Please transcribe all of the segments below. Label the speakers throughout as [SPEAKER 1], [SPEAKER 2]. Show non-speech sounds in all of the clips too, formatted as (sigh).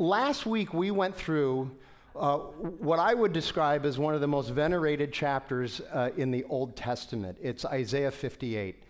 [SPEAKER 1] Last week, we went through uh, what I would describe as one of the most venerated chapters uh, in the Old Testament. It's Isaiah 58.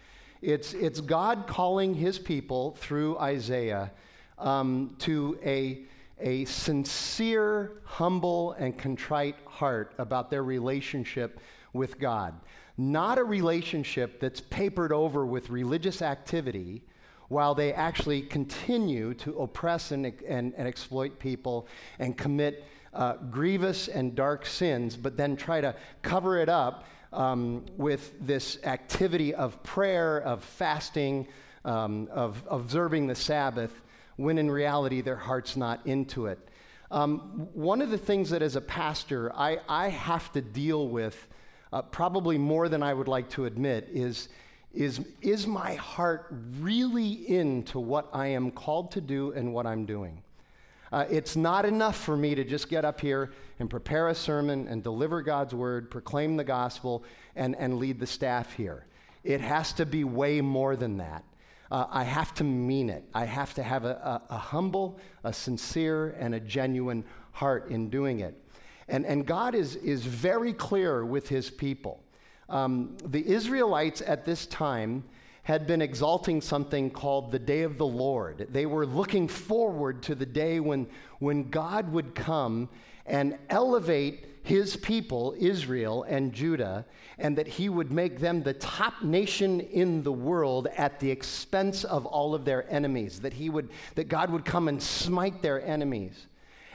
[SPEAKER 1] It's, it's God calling his people through Isaiah um, to a, a sincere, humble, and contrite heart about their relationship with God. Not a relationship that's papered over with religious activity while they actually continue to oppress and, and, and exploit people and commit uh, grievous and dark sins, but then try to cover it up um, with this activity of prayer, of fasting, um, of observing the Sabbath, when in reality their heart's not into it. Um, one of the things that as a pastor I, I have to deal with, uh, probably more than I would like to admit, is, is is my heart really into what I am called to do and what I'm doing? Uh, it's not enough for me to just get up here and prepare a sermon and deliver God's word, proclaim the gospel, and, and lead the staff here. It has to be way more than that. Uh, I have to mean it. I have to have a, a, a, humble, a sincere, and a genuine heart in doing it. And, and God is, is very clear with his people. Um, the Israelites at this time had been exalting something called the day of the Lord. They were looking forward to the day when, when God would come and elevate his people, Israel and Judah, and that he would make them the top nation in the world at the expense of all of their enemies, that, he would, that God would come and smite their enemies.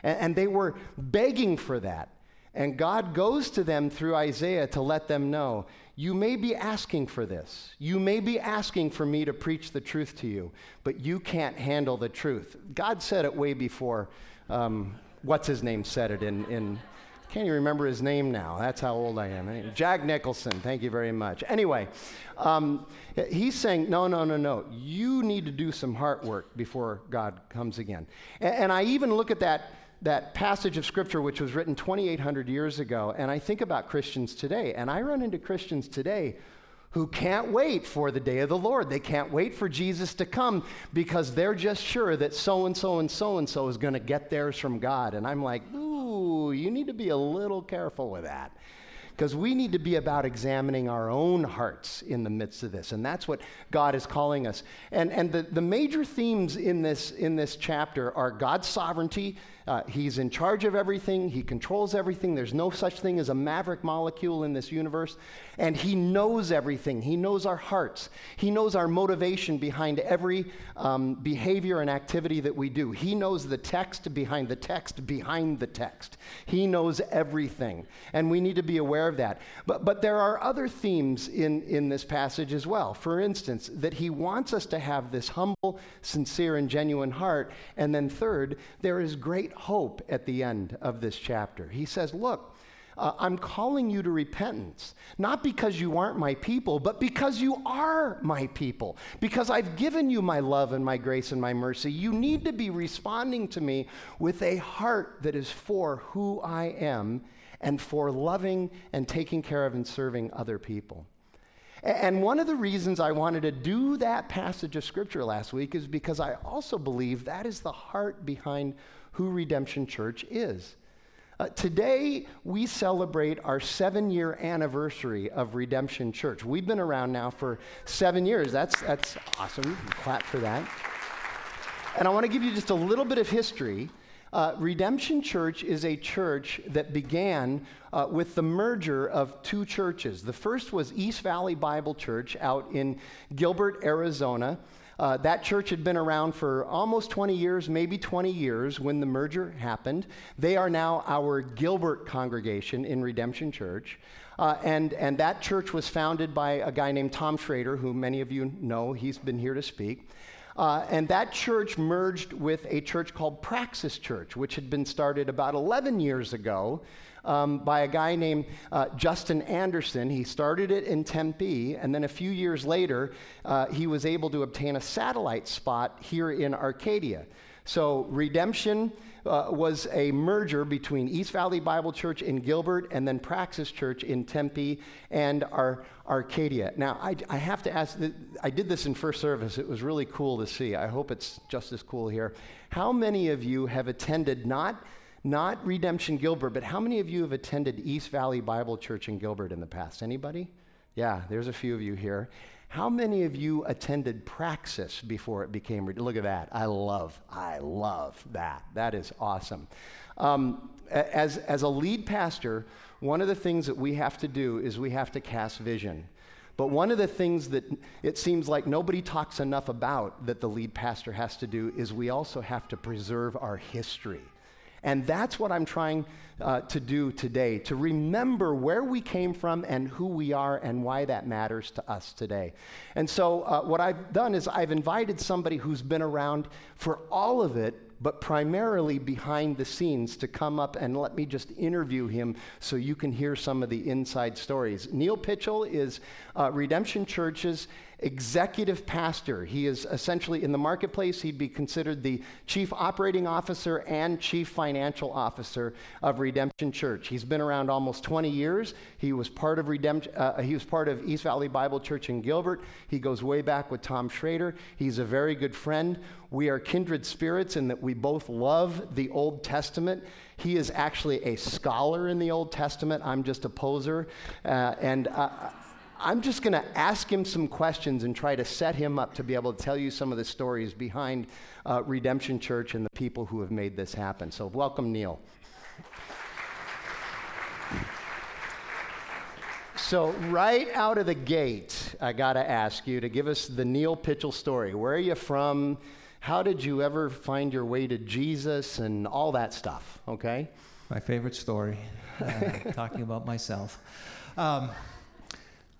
[SPEAKER 1] And, and they were begging for that. And God goes to them through Isaiah to let them know you may be asking for this. You may be asking for me to preach the truth to you, but you can't handle the truth. God said it way before, um, what's his name said it in, in can't even remember his name now. That's how old I am. Jack Nicholson, thank you very much. Anyway, um, he's saying, no, no, no, no. You need to do some heart work before God comes again. And, and I even look at that that passage of scripture which was written 2,800 years ago, and I think about Christians today, and I run into Christians today who can't wait for the day of the Lord. They can't wait for Jesus to come because they're just sure that so and so and so and so is going to get theirs from God. And I'm like, ooh, you need to be a little careful with that because we need to be about examining our own hearts in the midst of this. And that's what God is calling us. And, and the, the major themes in this, in this chapter are God's sovereignty. Uh, he's in charge of everything, He controls everything. There's no such thing as a maverick molecule in this universe. And He knows everything. He knows our hearts, He knows our motivation behind every um, behavior and activity that we do. He knows the text behind the text behind the text. He knows everything. And we need to be aware of that. But, but there are other themes in, in this passage as well. For instance, that he wants us to have this humble, sincere, and genuine heart. And then, third, there is great hope at the end of this chapter. He says, Look, uh, I'm calling you to repentance, not because you aren't my people, but because you are my people. Because I've given you my love and my grace and my mercy. You need to be responding to me with a heart that is for who I am and for loving and taking care of and serving other people. And one of the reasons I wanted to do that passage of scripture last week is because I also believe that is the heart behind who Redemption Church is. Uh, today, we celebrate our seven year anniversary of Redemption Church. We've been around now for seven years. That's, that's awesome. Clap for that. And I want to give you just a little bit of history uh, Redemption Church is a church that began uh, with the merger of two churches. The first was East Valley Bible Church out in Gilbert, Arizona. Uh, that church had been around for almost 20 years, maybe 20 years, when the merger happened. They are now our Gilbert congregation in Redemption Church. Uh, and, and that church was founded by a guy named Tom Schrader, who many of you know. He's been here to speak. Uh, and that church merged with a church called Praxis Church, which had been started about 11 years ago um, by a guy named uh, Justin Anderson. He started it in Tempe, and then a few years later, uh, he was able to obtain a satellite spot here in Arcadia. So, Redemption uh, was a merger between East Valley Bible Church in Gilbert and then Praxis Church in Tempe and our Arcadia. Now, I, I have to ask, I did this in first service. It was really cool to see. I hope it's just as cool here. How many of you have attended not not Redemption Gilbert, but how many of you have attended East Valley Bible Church in Gilbert in the past? Anybody? Yeah, there's a few of you here. How many of you attended Praxis before it became? Look at that. I love, I love that. That is awesome. Um, as, as a lead pastor, one of the things that we have to do is we have to cast vision. But one of the things that it seems like nobody talks enough about that the lead pastor has to do is we also have to preserve our history. And that's what I'm trying uh, to do today to remember where we came from and who we are and why that matters to us today. And so, uh, what I've done is I've invited somebody who's been around for all of it but primarily behind the scenes to come up and let me just interview him so you can hear some of the inside stories. Neil Pitchell is uh, Redemption Church's executive pastor. He is essentially in the marketplace, he'd be considered the chief operating officer and chief financial officer of Redemption Church. He's been around almost 20 years. He was part of Redemption, uh, he was part of East Valley Bible Church in Gilbert. He goes way back with Tom Schrader. He's a very good friend. We are kindred spirits in that we both love the Old Testament. He is actually a scholar in the Old Testament. I'm just a poser. Uh, and uh, I'm just going to ask him some questions and try to set him up to be able to tell you some of the stories behind uh, Redemption Church and the people who have made this happen. So, welcome, Neil. So, right out of the gate, I got to ask you to give us the Neil Pitchell story. Where are you from? How did you ever find your way to Jesus and all that stuff, okay?
[SPEAKER 2] My favorite story, uh, talking about myself. Um,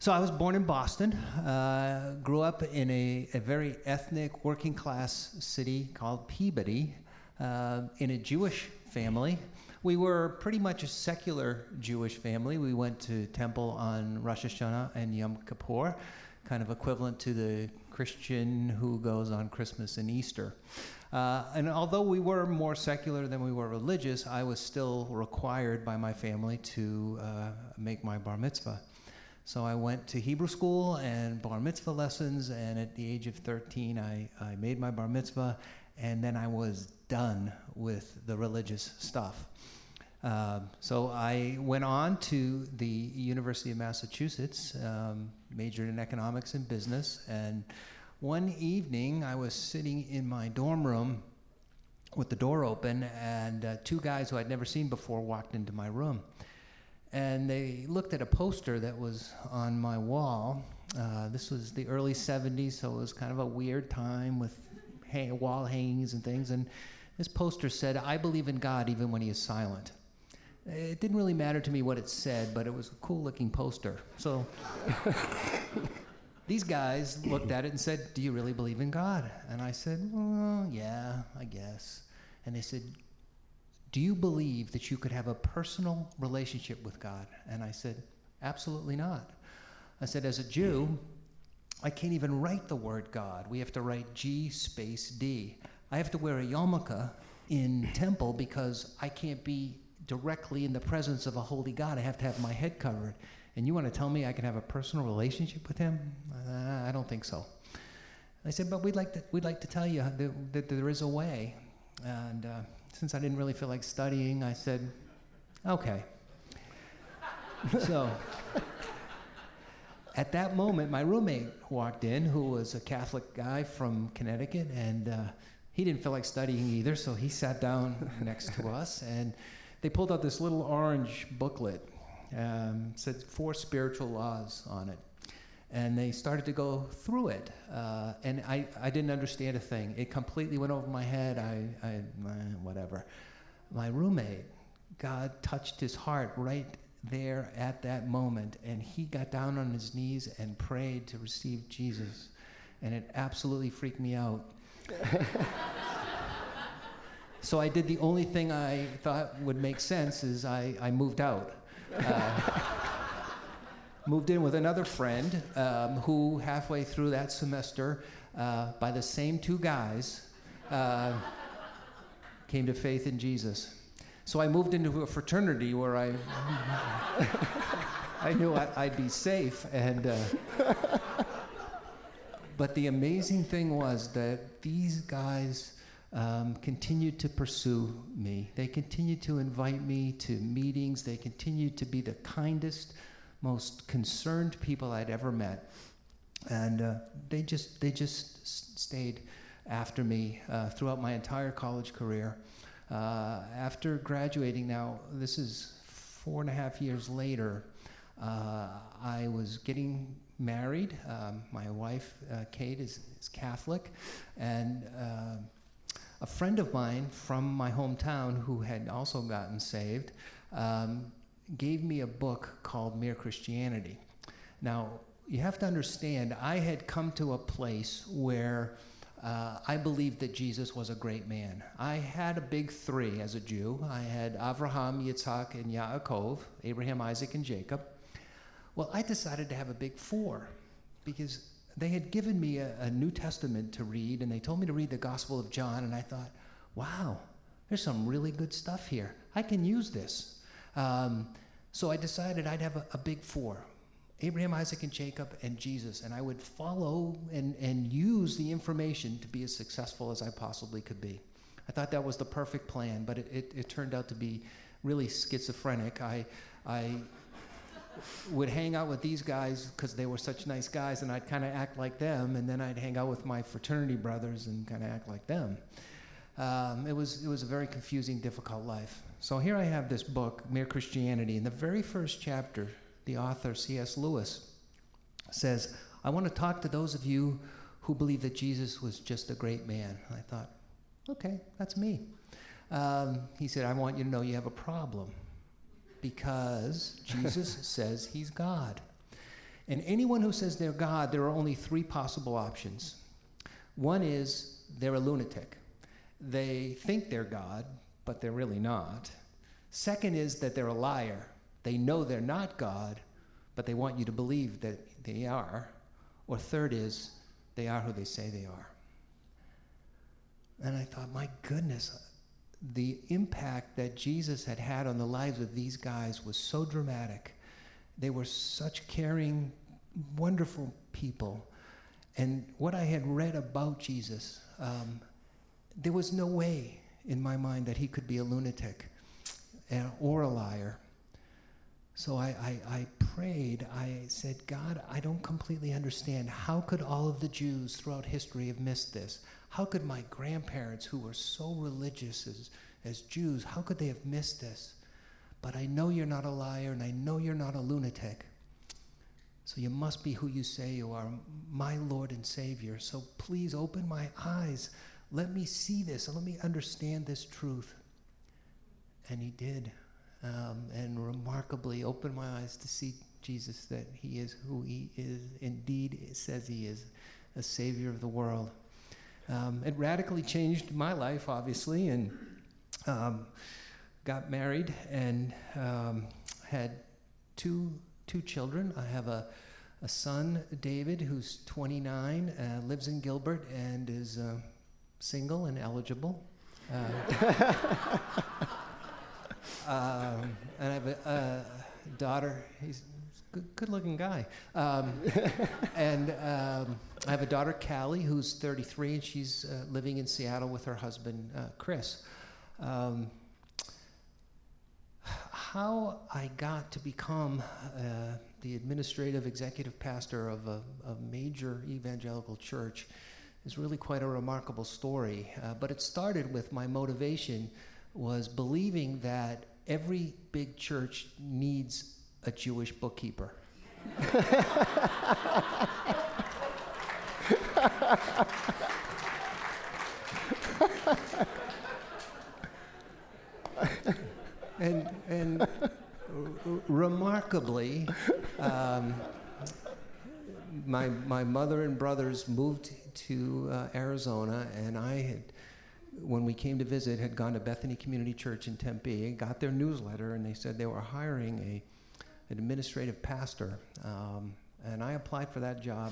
[SPEAKER 2] so I was born in Boston, uh, grew up in a, a, very ethnic working class city called Peabody, uh, in a Jewish family. We were pretty much a secular Jewish family. We went to temple on Rosh Hashanah and Yom Kippur, kind of equivalent to the Christian who goes on Christmas and Easter. Uh, and although we were more secular than we were religious, I was still required by my family to uh, make my bar mitzvah. So I went to Hebrew school and bar mitzvah lessons, and at the age of 13, I, I made my bar mitzvah, and then I was done with the religious stuff. Um, so I went on to the University of Massachusetts, um, majored in economics and business. And one evening, I was sitting in my dorm room with the door open, and uh, two guys who I'd never seen before walked into my room. And they looked at a poster that was on my wall. Uh, this was the early 70s, so it was kind of a weird time with hang- wall hangings and things. And this poster said, I believe in God even when he is silent. It didn't really matter to me what it said, but it was a cool looking poster. So (laughs) these guys looked at it and said, Do you really believe in God? And I said, Well, yeah, I guess. And they said, Do you believe that you could have a personal relationship with God? And I said, Absolutely not. I said, As a Jew, I can't even write the word God. We have to write G space D. I have to wear a yarmulke in temple because I can't be directly in the presence of a holy God. I have to have my head covered. And you want to tell me I can have a personal relationship with Him? Uh, I don't think so. I said, but we'd like to, we'd like to tell you that, that there is a way. And uh, since I didn't really feel like studying, I said, okay. so at that moment, my roommate walked in, who was a Catholic guy from Connecticut, and uh, he didn't feel like studying either, so he sat down next to us. And they pulled out this little orange booklet, um, said four spiritual laws on it. And they started to go through it. Uh, and I, I didn't understand a thing. It completely went over my head. I, I whatever. My roommate, God touched his heart right there at that moment, and he got down on his knees and prayed to receive Jesus. And it absolutely freaked me out. (laughs) So I did the only thing I thought would make sense is I, I moved out. Uh, moved in with another friend um, who halfway through that semester, uh, by the same two guys, uh, came to faith in Jesus. So I moved into a fraternity where I, (laughs) I knew I, would be safe. And, uh, but the amazing thing was that these guys um, continued to pursue me. They continued to invite me to meetings. They continued to be the kindest, most concerned people I'd ever met. And uh, they just they just stayed after me uh, throughout my entire college career. Uh, after graduating, now this is four and a half years later, uh, I was getting married. Um, my wife, uh, Kate, is, is, Catholic, and uh, a friend of mine from my hometown who had also gotten saved um, gave me a book called Mere Christianity. Now, you have to understand, I had come to a place where uh, I believed that Jesus was a great man. I had a big three as a Jew. I had Abraham, Yitzhak, and Yaakov, Abraham, Isaac, and Jacob. Well, I decided to have a big four because they had given me a, a New Testament to read, and they told me to read the Gospel of John, and I thought, wow, there's some really good stuff here. I can use this. Um, so I decided I'd have a, a big four. Abraham, Isaac, and Jacob, and Jesus. And I would follow and, and use the information to be as successful as I possibly could be. I thought that was the perfect plan, but it, it, it turned out to be really schizophrenic. I, I would hang out with these guys because they were such nice guys, and I'd kind of act like them, and then I'd hang out with my fraternity brothers and kind of act like them. Um, it, was, it was a very confusing, difficult life. So here I have this book, Mere Christianity. In the very first chapter, the author, C.S. Lewis, says, I want to talk to those of you who believe that Jesus was just a great man. I thought, okay, that's me. Um, he said, I want you to know you have a problem because (laughs) Jesus says he's God. And anyone who says they're God, there are only three possible options. One is they're a lunatic. They think they're God, but they're really not. Second is that they're a liar. They know they're not God, but they want you to believe that they are. Or third is, they are who they say they are. And I thought, my goodness, the impact that Jesus had had on the lives of these guys was so dramatic. They were such caring, wonderful people. And what I had read about Jesus, um, there was no way in my mind that he could be a lunatic or a liar. So I, I, I, prayed, I said, God, I don't completely understand. How could all of the Jews throughout history have missed this? How could my grandparents, who were so religious as, as Jews, how could they have missed this? But I know you're not a liar, and I know you're not a lunatic. So you must be who you say you are, my Lord and Savior. So please open my eyes. Let me see this, and let me understand this truth. And he did um, and remarkably opened my eyes to see Jesus, that he is who he is, indeed says he is, a savior of the world. Um, it radically changed my life, obviously, and um, got married and um, had two, two children. I have a, a son, David, who's 29, uh, lives in Gilbert, and is uh, single and eligible. Uh, (laughs) um, and I have a, a daughter. He's a good, good-looking guy. Um, and um, I have a daughter, Callie, who's 33, and she's uh, living in Seattle with her husband, uh, Chris. Um, how I got to become uh, the administrative executive pastor of a, a, major evangelical church is really quite a remarkable story. Uh, but it started with my motivation was believing that every big church needs a Jewish bookkeeper. (laughs) and and r- remarkably, um, my my mother and brothers moved to uh, Arizona, and I had when we came to visit, had gone to Bethany Community Church in Tempe, and got their newsletter, and they said they were hiring a an administrative pastor. Um, and I applied for that job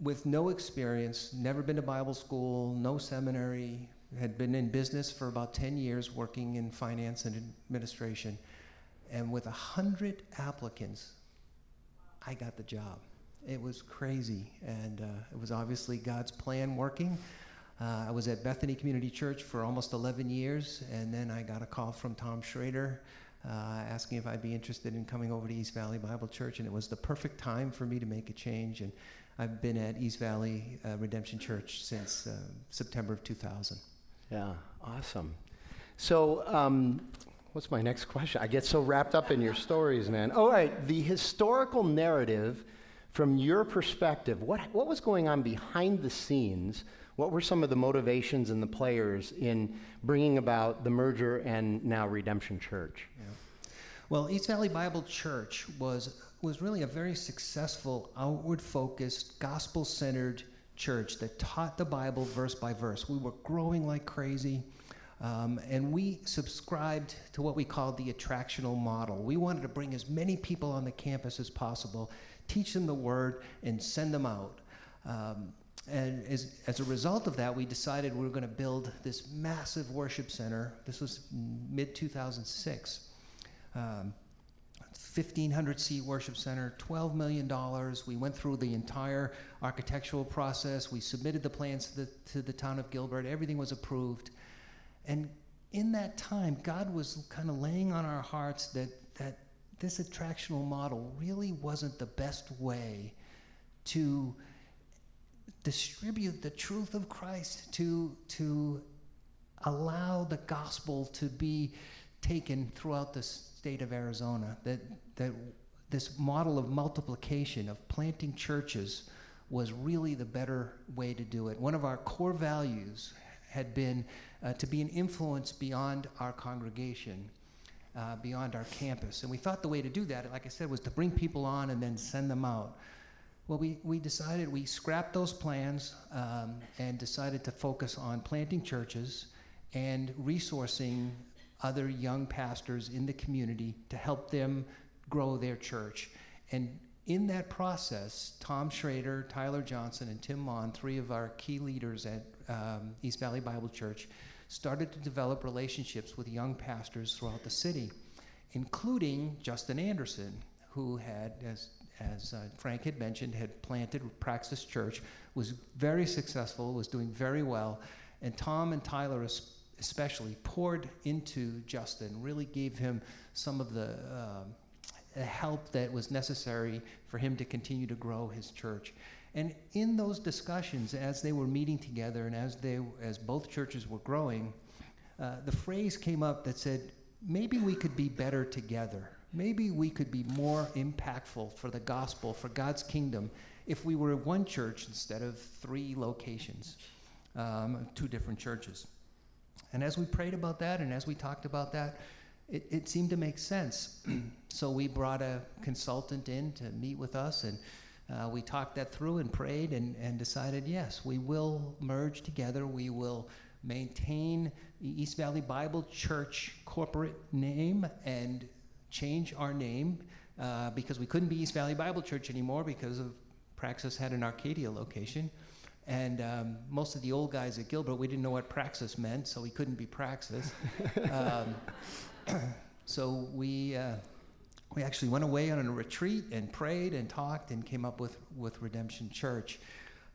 [SPEAKER 2] with no experience, never been to Bible school, no seminary, had been in business for about 10 years working in finance and administration. And with 100 applicants, I got the job. It was crazy. And uh, it was obviously God's plan working. Uh, I was at Bethany Community Church for almost 11 years, and then I got a call from Tom Schrader uh, asking if I'd be interested in coming over to East Valley Bible Church, and it was the perfect time for me to make a change. And I've been at East Valley uh, Redemption Church since uh, September of 2000.
[SPEAKER 1] Yeah, awesome. So, um, what's my next question? I get so wrapped up in your stories, man. All right, the historical narrative from your perspective, what, what was going on behind the scenes what were some of the motivations and the players in bringing about the merger and now Redemption Church? Yeah.
[SPEAKER 2] Well, East Valley Bible Church was was really a very successful, outward focused, gospel centered church that taught the Bible verse by verse. We were growing like crazy. Um, and we subscribed to what we called the attractional model. We wanted to bring as many people on the campus as possible, teach them the word, and send them out. Um, and as, as a result of that, we decided we were going to build this massive worship center. This was mid 2006. Um, 1,500 seat worship center, $12 million. We went through the entire architectural process. We submitted the plans to the, to the town of Gilbert. Everything was approved. And in that time, God was kind of laying on our hearts that, that this attractional model really wasn't the best way to distribute the truth of Christ, to, to allow the gospel to be taken throughout the state of Arizona. That, that this model of multiplication, of planting churches, was really the better way to do it. One of our core values had been uh, to be an influence beyond our congregation, uh, beyond our campus. And we thought the way to do that, like I said, was to bring people on and then send them out. Well, we, we decided, we scrapped those plans um, and decided to focus on planting churches and resourcing other young pastors in the community to help them grow their church. And in that process, Tom Schrader, Tyler Johnson, and Tim Mon, three of our key leaders at um, East Valley Bible Church, started to develop relationships with young pastors throughout the city, including Justin Anderson, who had, as as uh, Frank had mentioned, had planted Praxis Church, was very successful, was doing very well, and Tom and Tyler especially poured into Justin, really gave him some of the uh, help that was necessary for him to continue to grow his church. And in those discussions, as they were meeting together and as they, as both churches were growing, uh, the phrase came up that said, "Maybe we could be better together." maybe we could be more impactful for the gospel, for God's kingdom, if we were one church instead of three locations, um, two different churches. And as we prayed about that and as we talked about that, it, it seemed to make sense. (clears throat) so we brought a consultant in to meet with us and uh, we talked that through and prayed and, and decided yes, we will merge together. We will maintain the East Valley Bible Church corporate name and change our name uh, because we couldn't be East Valley Bible Church anymore because of Praxis had an Arcadia location. And um, most of the old guys at Gilbert, we didn't know what Praxis meant, so we couldn't be Praxis. (laughs) um, (clears throat) so we, uh, we actually went away on a retreat and prayed and talked and came up with, with Redemption Church.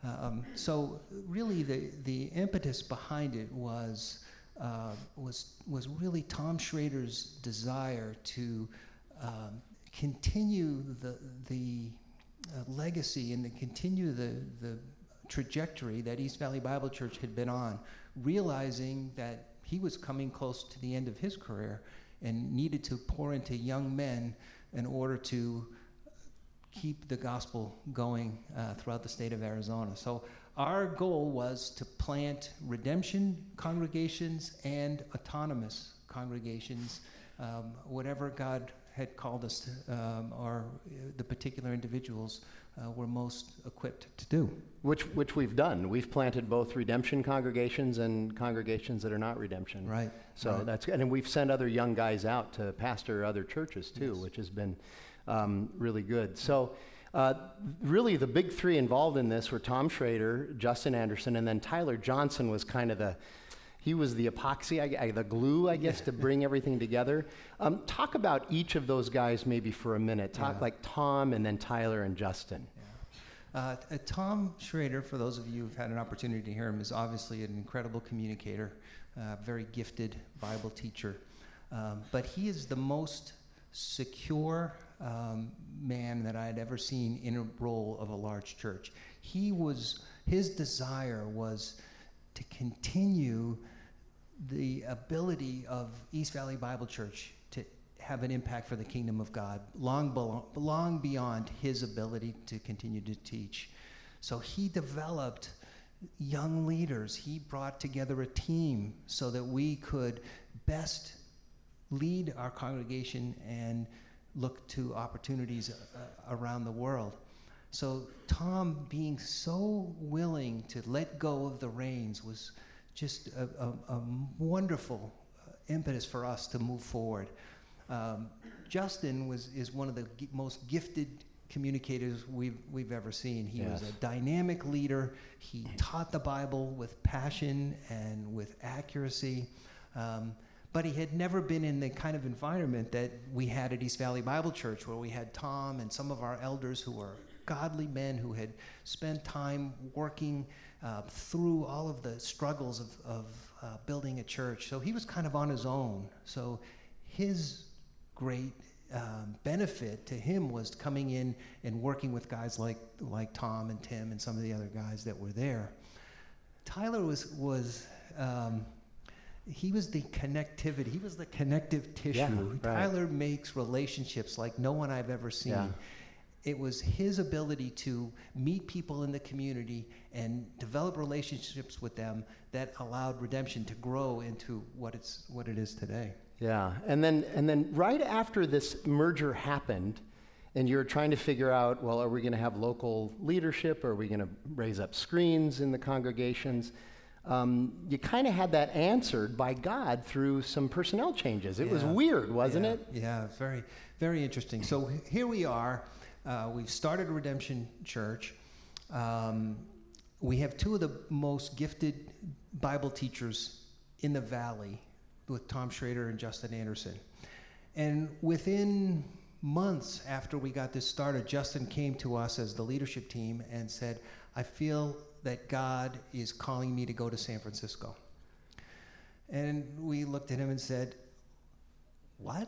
[SPEAKER 2] Um, so really, the, the impetus behind it was uh, was, was really Tom Schrader's desire to um, continue the, the uh, legacy and to continue the, the trajectory that East Valley Bible Church had been on, realizing that he was coming close to the end of his career and needed to pour into young men in order to keep the gospel going uh, throughout the state of Arizona. So our goal was to plant redemption congregations and autonomous congregations, um, whatever God had called us to, um, or the particular individuals uh, were most equipped to do.
[SPEAKER 1] Which, which we've done. We've planted both redemption congregations and congregations that are not redemption.
[SPEAKER 2] Right.
[SPEAKER 1] So
[SPEAKER 2] right.
[SPEAKER 1] that's and we've sent other young guys out to pastor other churches too, yes. which has been um, really good. So. Uh, really, the big three involved in this were Tom Schrader, Justin Anderson, and then Tyler Johnson was kind of the, He was the epoxy, I, I, the glue, I guess, to bring (laughs) everything together. Um, talk about each of those guys maybe for a minute. Talk
[SPEAKER 2] Yeah.
[SPEAKER 1] like Tom and then Tyler and Justin.
[SPEAKER 2] Uh, uh, Tom Schrader, for those of you who've had an opportunity to hear him, is obviously an incredible communicator, uh, very gifted Bible teacher. Um, but he is the most secure um, man that I had ever seen in a role of a large church. He was, his desire was to continue the ability of East Valley Bible Church to have an impact for the kingdom of God long, long beyond his ability to continue to teach. So he developed young leaders. He brought together a team so that we could best lead our congregation and look to opportunities uh, around the world. So Tom being so willing to let go of the reins was just a, a, a wonderful uh, impetus for us to move forward. Um, Justin was is one of the gi- most gifted communicators we've we've ever seen. He was a dynamic leader. He taught the Bible with passion and with accuracy. Um, but he had never been in the kind of environment that we had at East Valley Bible Church, where we had Tom and some of our elders who were godly men who had spent time working uh, through all of the struggles of, of uh, building a church. So he was kind of on his own. So his great um, benefit to him was coming in and working with guys like like Tom and Tim and some of the other guys that were there. Tyler was was um, he was the connectivity. He was the connective tissue.
[SPEAKER 1] Yeah, right.
[SPEAKER 2] Tyler makes relationships like no one I've ever seen.
[SPEAKER 1] Yeah.
[SPEAKER 2] It was his ability to meet people in the community and develop relationships with them that allowed redemption to grow into what it's what it is today.
[SPEAKER 1] Yeah, and then and then right after this merger happened, and you're trying to figure out, well, are we going to have local leadership? Or Are we going to raise up screens in the congregations? Um, you kind of had that answered by God through some personnel changes. It was weird, wasn't
[SPEAKER 2] yeah,
[SPEAKER 1] it?
[SPEAKER 2] Yeah, very, very interesting. So here we are. Uh, we've started Redemption Church. Um, we have two of the most gifted Bible teachers in the valley with Tom Schrader and Justin Anderson. And within months after we got this started, Justin came to us as the leadership team and said, I feel that God is calling me to go to San Francisco. And we looked at him and said, What?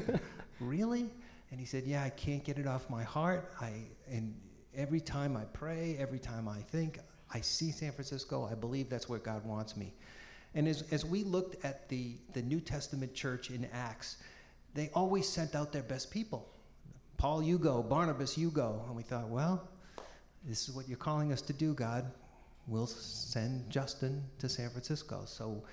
[SPEAKER 2] (laughs) really? And he said, Yeah, I can't get it off my heart. I and every time I pray, every time I think, I see San Francisco. I believe that's where God wants me. And as, as we looked at the, the New Testament church in Acts, they always sent out their best people. Paul, you go. Barnabas, you go. And we thought, well, this is what you're calling us to do, God. We'll send Justin to San Francisco. So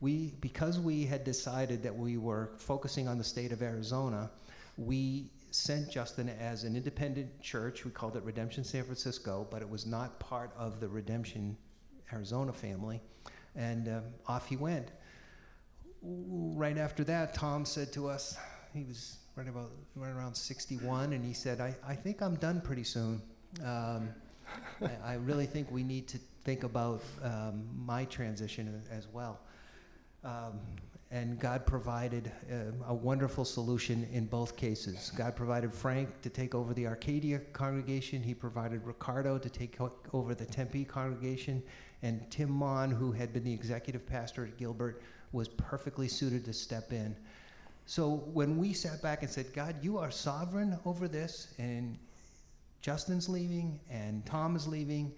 [SPEAKER 2] we, because we had decided that we were focusing on the state of Arizona, we sent Justin as an independent church. We called it Redemption San Francisco, but it was not part of the Redemption Arizona family. And um, off he went. Right after that, Tom said to us, he was right about right around 61, and he said, "I, I think I'm done pretty soon. Um, I, I really think we need to think about um, my transition as well." And God provided uh, a wonderful solution in both cases. God provided Frank to take over the Arcadia congregation. He provided Ricardo to take o- over the Tempe congregation. And Tim Mon, who had been the executive pastor at Gilbert, was perfectly suited to step in. So when we sat back and said, God, you are sovereign over this, and Justin's leaving and Tom is leaving,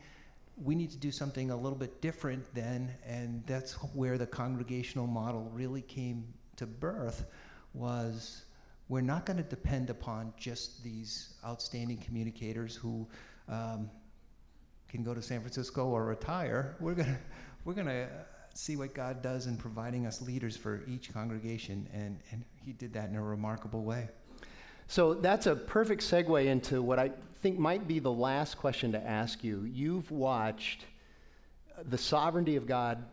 [SPEAKER 2] we need to do something a little bit different then, and that's where the congregational model really came to birth was we're not going to depend upon just these outstanding communicators who um, can go to San Francisco or retire. We're going to we're to see what God does in providing us leaders for each congregation, and, and He did that in a remarkable way.
[SPEAKER 1] So that's a perfect segue into what I think might be the last question to ask you. You've watched the sovereignty of God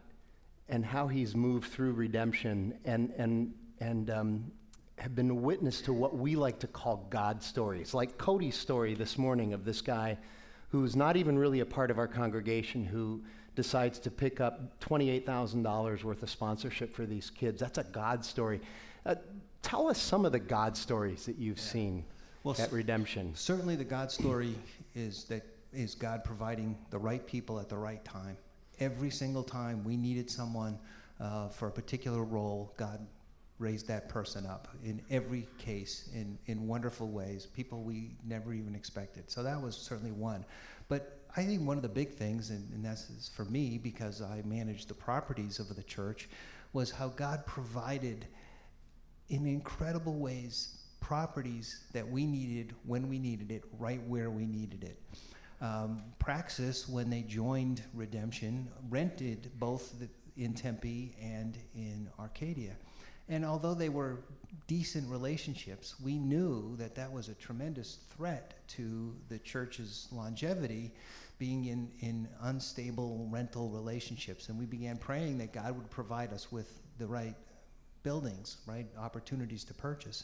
[SPEAKER 1] and how He's moved through redemption, and and and um, have been witness to what we like to call God stories, like Cody's story this morning of this guy who's not even really a part of our congregation who decides to pick up $28,000 worth of sponsorship for these kids. That's a God story. Uh, tell us some of the God stories that you've yeah. seen well, at Redemption.
[SPEAKER 2] Certainly, the God story is that is God providing the right people at the right time. Every single time we needed someone uh, for a particular role, God raised that person up in every case in, in wonderful ways, people we never even expected. So that was certainly one. But I think one of the big things, and, and that's for me because I managed the properties of the church, was how God provided in incredible ways properties that we needed when we needed it, right where we needed it. Um, Praxis, when they joined Redemption, rented both the, in Tempe and in Arcadia. And although they were decent relationships, we knew that that was a tremendous threat to the church's longevity being in, in unstable rental relationships. And we began praying that God would provide us with the right buildings, right opportunities to purchase.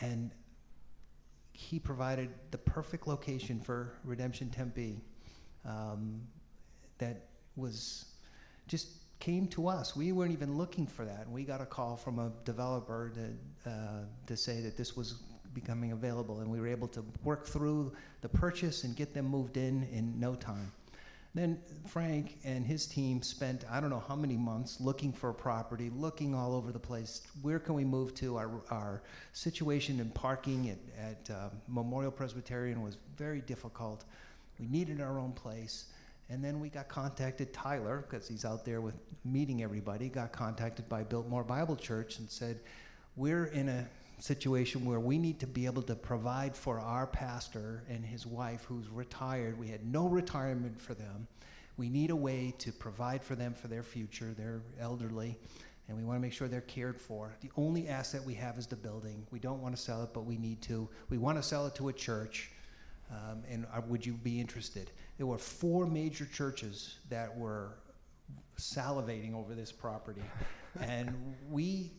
[SPEAKER 2] And He provided the perfect location for Redemption Tempe um, that was just came to us. We weren't even looking for that. We got a call from a developer to, uh, to say that this was becoming available, and we were able to work through the purchase and get them moved in in no time. Then Frank and his team spent I don't know how many months looking for a property, looking all over the place. Where can we move to? Our, our situation in parking at, at uh, Memorial Presbyterian was very difficult. We needed our own place. And then we got contacted, Tyler, because he's out there with meeting everybody, got contacted by Biltmore Bible Church and said, We're in a situation where we need to be able to provide for our pastor and his wife who's retired. We had no retirement for them. We need a way to provide for them for their future. They're elderly, and we want to make sure they're cared for. The only asset we have is the building. We don't want to sell it, but we need to. We want to sell it to a church. Um, and uh, would you be interested? There were four major churches that were salivating over this property. and we,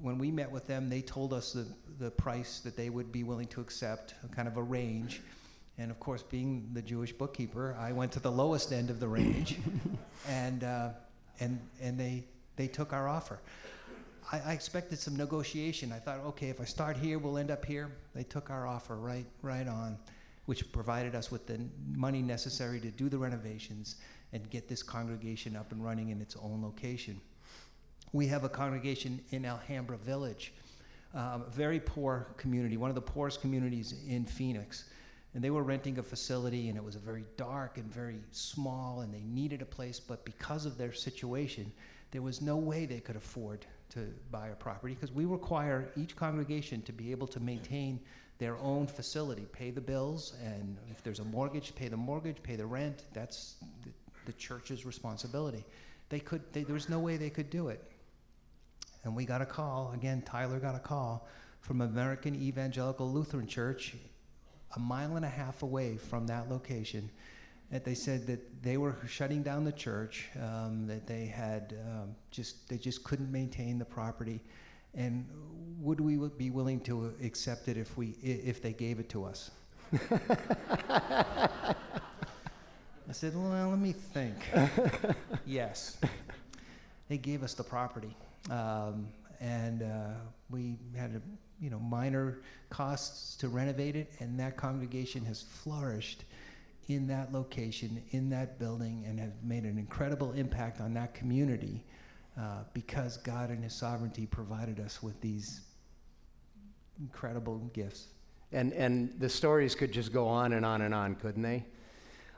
[SPEAKER 2] when we met with them, they told us the, the price that they would be willing to accept, kind of a range. And of course, being the Jewish bookkeeper, I went to the lowest end of the range, (laughs) and uh, and and they they took our offer. I, I, expected some negotiation. I thought, okay, if I start here, we'll end up here. They took our offer right right on which provided us with the money necessary to do the renovations and get this congregation up and running in its own location. We have a congregation in Alhambra Village, uh, a very poor community, one of the poorest communities in Phoenix. And they were renting a facility, and it was a very dark and very small, and they needed a place, but because of their situation, there was no way they could afford to buy a property because we require each congregation to be able to maintain their own facility, pay the bills, and if there's a mortgage, pay the mortgage, pay the rent. That's the, the church's responsibility. They could. They, there was no way they could do it. And we got a call again. Tyler got a call from American Evangelical Lutheran Church, a mile and a half away from that location. That they said that they were shutting down the church. Um, that they had um, just they just couldn't maintain the property and would we be willing to accept it if, we, if they gave it to us? (laughs) I said, well, let me think. (laughs) yes. They gave us the property. Um, and uh, we had a, you know minor costs to renovate it, and that congregation has flourished in that location, in that building, and has made an incredible impact on that community uh, because God in His sovereignty provided us with these incredible gifts.
[SPEAKER 1] And, and the stories could just go on and on and on, couldn't they?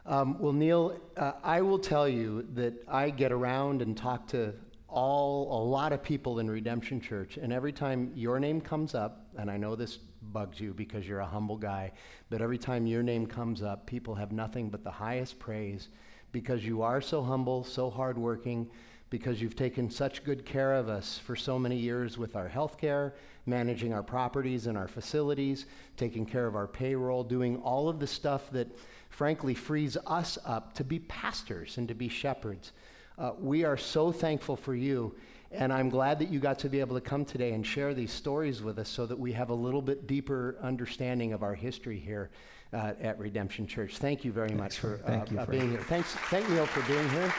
[SPEAKER 1] Um, well, Neil, uh, I will tell you that I get around and talk to all a lot of people in Redemption Church, and every time your name comes up, and I know this bugs you because you're a humble guy, but every time your name comes up, people have nothing but the highest praise because you are so humble, so hardworking, because you've taken such good care of us for so many years with our health care, managing our properties and our facilities, taking care of our payroll, doing all of the stuff that frankly frees us up to be pastors and to be shepherds. Uh, we are so thankful for you. And I'm glad that you got to be able to come today and share these stories with us so that we have a little bit deeper understanding of our history here uh, at Redemption Church. Thank you very much for, uh,
[SPEAKER 2] you
[SPEAKER 1] uh, being here. Thanks, thank Neil for being here.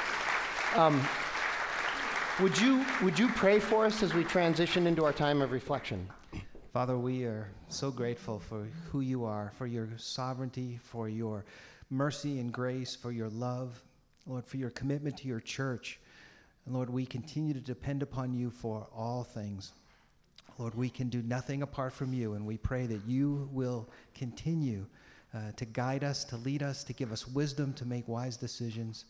[SPEAKER 1] Um, would you, would you pray for us as we transition into our time of reflection?
[SPEAKER 2] Father, we are so grateful for who you are, for your sovereignty, for your mercy and grace, for your love, Lord, for your commitment to your church. And Lord, we continue to depend upon you for all things. Lord, we can do nothing apart from you, and we pray that you will continue uh, to guide us, to lead us, to give us wisdom to make wise decisions.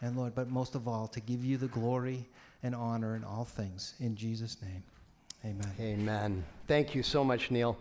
[SPEAKER 2] And Lord, but most of all, to give you the glory and honor in all things. In Jesus' name, amen.
[SPEAKER 1] Amen. Thank you so much, Neil.